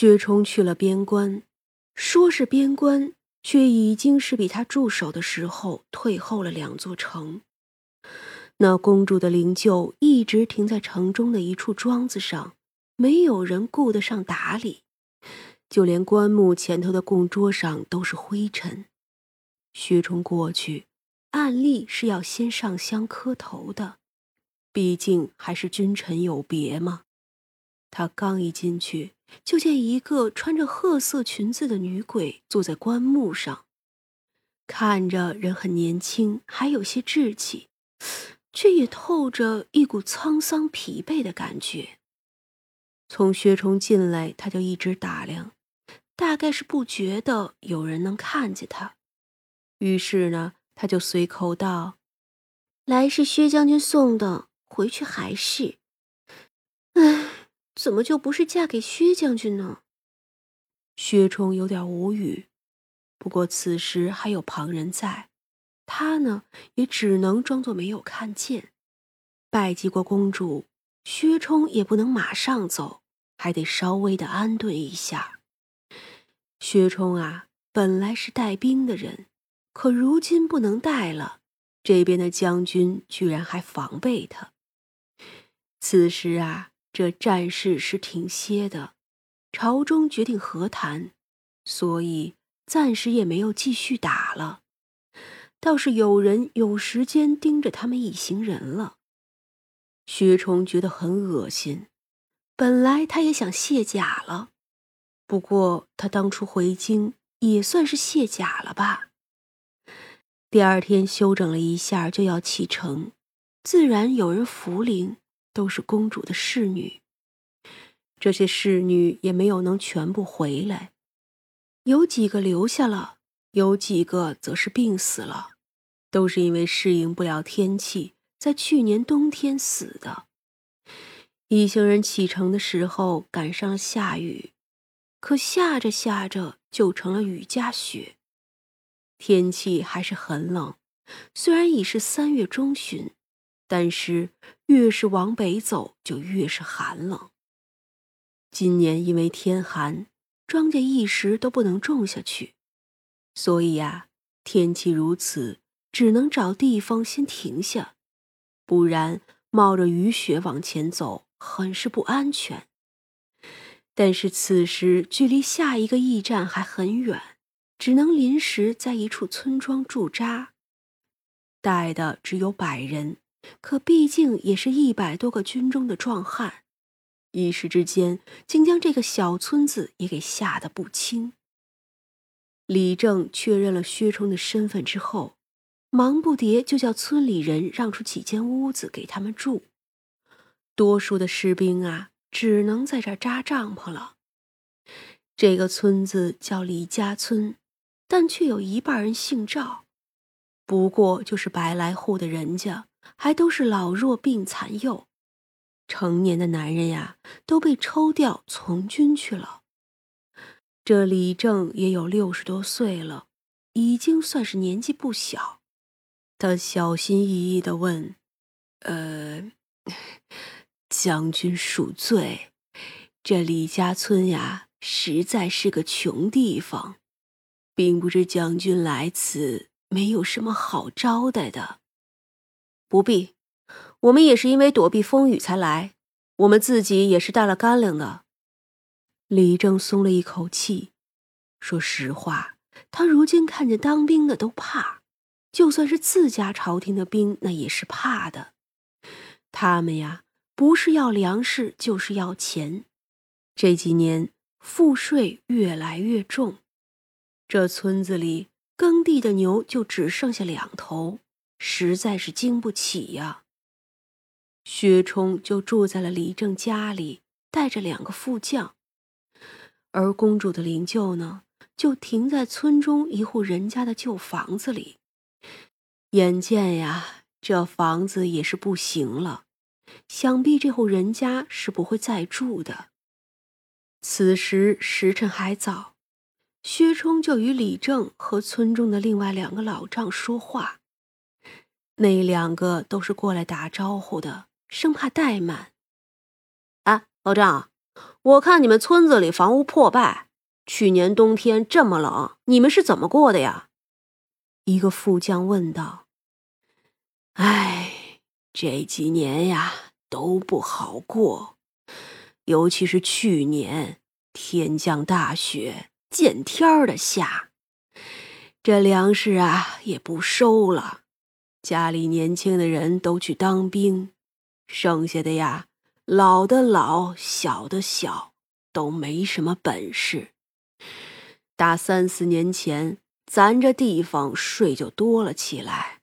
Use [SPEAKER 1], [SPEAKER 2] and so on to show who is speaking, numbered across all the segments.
[SPEAKER 1] 薛冲去了边关，说是边关，却已经是比他驻守的时候退后了两座城。那公主的灵柩一直停在城中的一处庄子上，没有人顾得上打理，就连棺木前头的供桌上都是灰尘。薛冲过去，按例是要先上香磕头的，毕竟还是君臣有别嘛。他刚一进去，就见一个穿着褐色裙子的女鬼坐在棺木上，看着人很年轻，还有些稚气，却也透着一股沧桑疲惫的感觉。从薛冲进来，他就一直打量，大概是不觉得有人能看见他，于是呢，他就随口道：“
[SPEAKER 2] 来是薛将军送的，回去还是……唉。”怎么就不是嫁给薛将军呢？
[SPEAKER 1] 薛冲有点无语，不过此时还有旁人在，他呢也只能装作没有看见。拜祭过公主，薛冲也不能马上走，还得稍微的安顿一下。薛冲啊，本来是带兵的人，可如今不能带了，这边的将军居然还防备他。此时啊。这战事是停歇的，朝中决定和谈，所以暂时也没有继续打了。倒是有人有时间盯着他们一行人了。薛冲觉得很恶心，本来他也想卸甲了，不过他当初回京也算是卸甲了吧。第二天休整了一下就要启程，自然有人扶灵。都是公主的侍女，这些侍女也没有能全部回来，有几个留下了，有几个则是病死了，都是因为适应不了天气，在去年冬天死的。一行人启程的时候赶上了下雨，可下着下着就成了雨夹雪，天气还是很冷，虽然已是三月中旬。但是越是往北走，就越是寒冷。今年因为天寒，庄稼一时都不能种下去，所以呀，天气如此，只能找地方先停下，不然冒着雨雪往前走，很是不安全。但是此时距离下一个驿站还很远，只能临时在一处村庄驻扎，带的只有百人。可毕竟也是一百多个军中的壮汉，一时之间竟将这个小村子也给吓得不轻。李正确认了薛冲的身份之后，忙不迭就叫村里人让出几间屋子给他们住。多数的士兵啊，只能在这扎帐篷了。这个村子叫李家村，但却有一半人姓赵，不过就是白来户的人家。还都是老弱病残幼，成年的男人呀都被抽调从军去了。这李正也有六十多岁了，已经算是年纪不小。他小心翼翼的问：“呃，将军恕罪，这李家村呀，实在是个穷地方，并不知将军来此没有什么好招待的。”
[SPEAKER 2] 不必，我们也是因为躲避风雨才来，我们自己也是带了干粮的。
[SPEAKER 1] 李正松了一口气，说实话，他如今看见当兵的都怕，就算是自家朝廷的兵，那也是怕的。他们呀，不是要粮食，就是要钱。这几年赋税越来越重，这村子里耕地的牛就只剩下两头。实在是经不起呀。薛冲就住在了李正家里，带着两个副将。而公主的灵柩呢，就停在村中一户人家的旧房子里。眼见呀，这房子也是不行了，想必这户人家是不会再住的。此时时辰还早，薛冲就与李正和村中的另外两个老丈说话。那两个都是过来打招呼的，生怕怠慢。
[SPEAKER 2] 啊，老丈，
[SPEAKER 1] 我看你们村子里房屋破败，去年冬天这么冷，你们是怎么过的呀？一个副将问道。
[SPEAKER 3] 哎，这几年呀都不好过，尤其是去年，天降大雪，见天儿的下，这粮食啊也不收了，家里年轻的人都去当兵，剩下的呀。老的老，小的小，都没什么本事。打三四年前，咱这地方税就多了起来。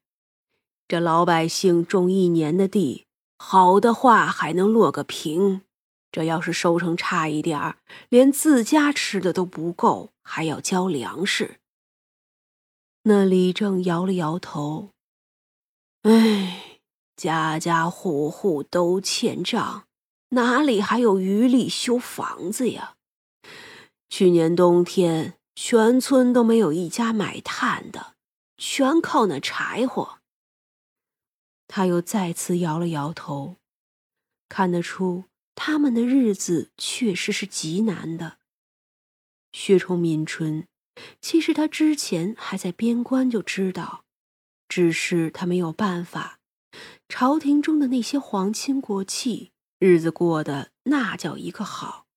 [SPEAKER 3] 这老百姓种一年的地，好的话还能落个平。这要是收成差一点儿，连自家吃的都不够，还要交粮食。
[SPEAKER 1] 那李正摇了摇头，
[SPEAKER 3] 唉，家家户户都欠账。哪里还有余力修房子呀？去年冬天，全村都没有一家买炭的，全靠那柴火。
[SPEAKER 1] 他又再次摇了摇头，看得出他们的日子确实是极难的。薛崇抿唇，其实他之前还在边关就知道，只是他没有办法。朝廷中的那些皇亲国戚。日子过得那叫一个好，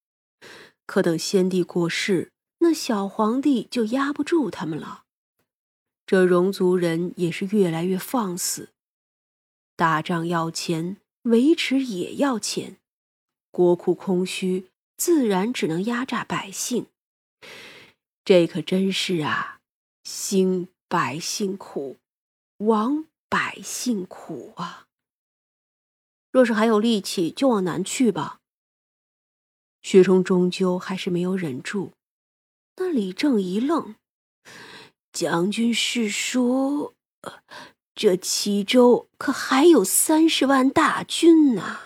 [SPEAKER 1] 可等先帝过世，那小皇帝就压不住他们了。这戎族人也是越来越放肆，打仗要钱，维持也要钱，国库空虚，自然只能压榨百姓。这可真是啊，兴百姓苦，亡百姓苦啊！若是还有力气，就往南去吧。薛冲终究还是没有忍住。那李正一愣：“
[SPEAKER 3] 将军是说，这齐州可还有三十万大军呢？”“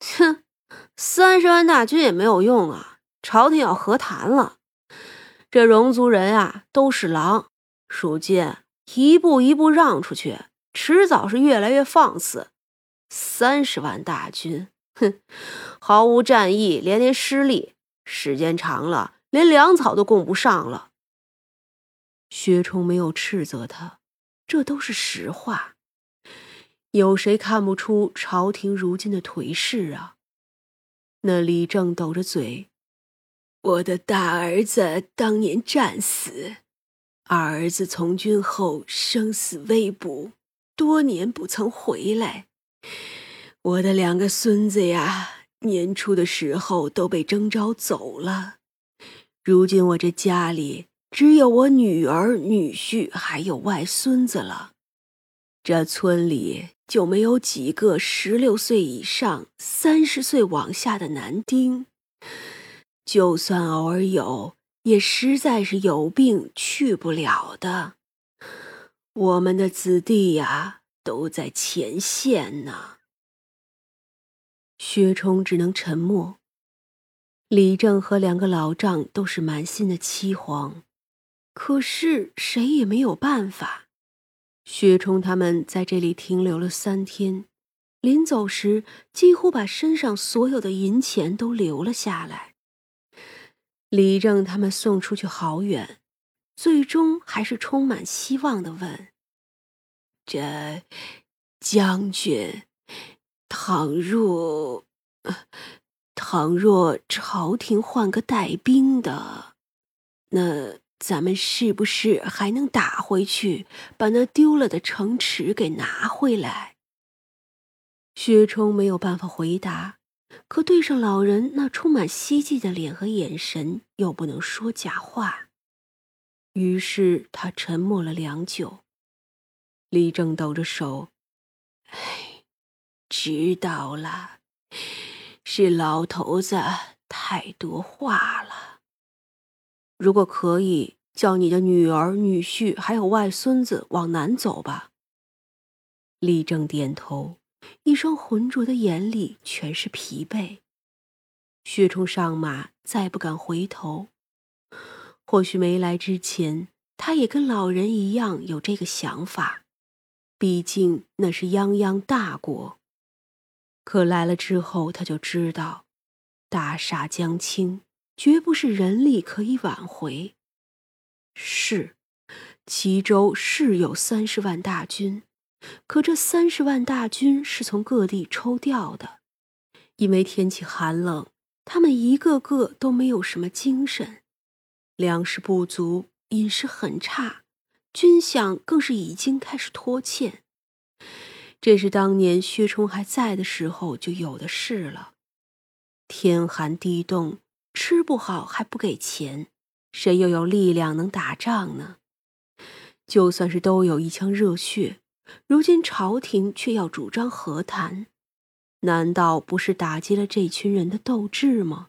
[SPEAKER 1] 哼，三十万大军也没有用啊！朝廷要和谈了。这戎族人啊，都是狼，属金一步一步让出去，迟早是越来越放肆。”三十万大军，哼，毫无战意，连连失利，时间长了，连粮草都供不上了。薛冲没有斥责他，这都是实话。有谁看不出朝廷如今的颓势啊？那李正抖着嘴：“
[SPEAKER 3] 我的大儿子当年战死，二儿子从军后生死未卜，多年不曾回来。”我的两个孙子呀，年初的时候都被征召走了。如今我这家里只有我女儿、女婿还有外孙子了。这村里就没有几个十六岁以上、三十岁往下的男丁。就算偶尔有，也实在是有病去不了的。我们的子弟呀。都在前线呢。
[SPEAKER 1] 薛冲只能沉默。李正和两个老丈都是满心的凄惶，可是谁也没有办法。薛冲他们在这里停留了三天，临走时几乎把身上所有的银钱都留了下来。李正他们送出去好远，最终还是充满希望的问。
[SPEAKER 3] 这将军，倘若倘若朝廷换个带兵的，那咱们是不是还能打回去，把那丢了的城池给拿回来？
[SPEAKER 1] 薛冲没有办法回答，可对上老人那充满希冀的脸和眼神，又不能说假话，于是他沉默了良久。李正抖着手，
[SPEAKER 3] 哎，知道了，是老头子太多话了。
[SPEAKER 1] 如果可以，叫你的女儿、女婿还有外孙子往南走吧。李正点头，一双浑浊的眼里全是疲惫。薛冲上马，再不敢回头。或许没来之前，他也跟老人一样有这个想法。毕竟那是泱泱大国，可来了之后，他就知道，大厦将倾，绝不是人力可以挽回。是，齐州是有三十万大军，可这三十万大军是从各地抽调的，因为天气寒冷，他们一个个都没有什么精神，粮食不足，饮食很差，军饷更是已经开始拖欠。这是当年薛冲还在的时候就有的事了。天寒地冻，吃不好还不给钱，谁又有力量能打仗呢？就算是都有一腔热血，如今朝廷却要主张和谈，难道不是打击了这群人的斗志吗？